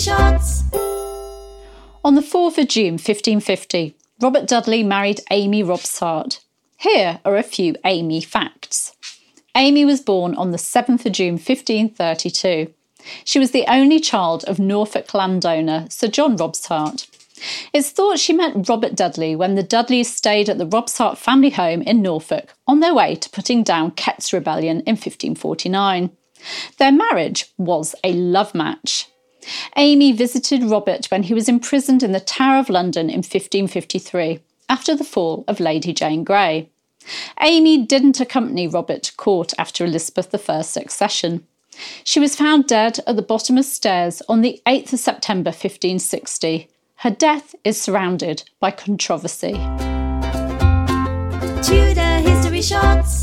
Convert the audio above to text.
shots. On the 4th of June 1550, Robert Dudley married Amy Robsart. Here are a few Amy facts. Amy was born on the 7th of June 1532. She was the only child of Norfolk landowner Sir John Robsart. It's thought she met Robert Dudley when the Dudleys stayed at the Robsart family home in Norfolk on their way to putting down Kett's Rebellion in 1549. Their marriage was a love match. Amy visited Robert when he was imprisoned in the Tower of London in 1553 after the fall of Lady Jane Grey. Amy didn't accompany Robert to court after Elizabeth I's accession. She was found dead at the bottom of stairs on the 8th of September 1560. Her death is surrounded by controversy. Tudor history shots.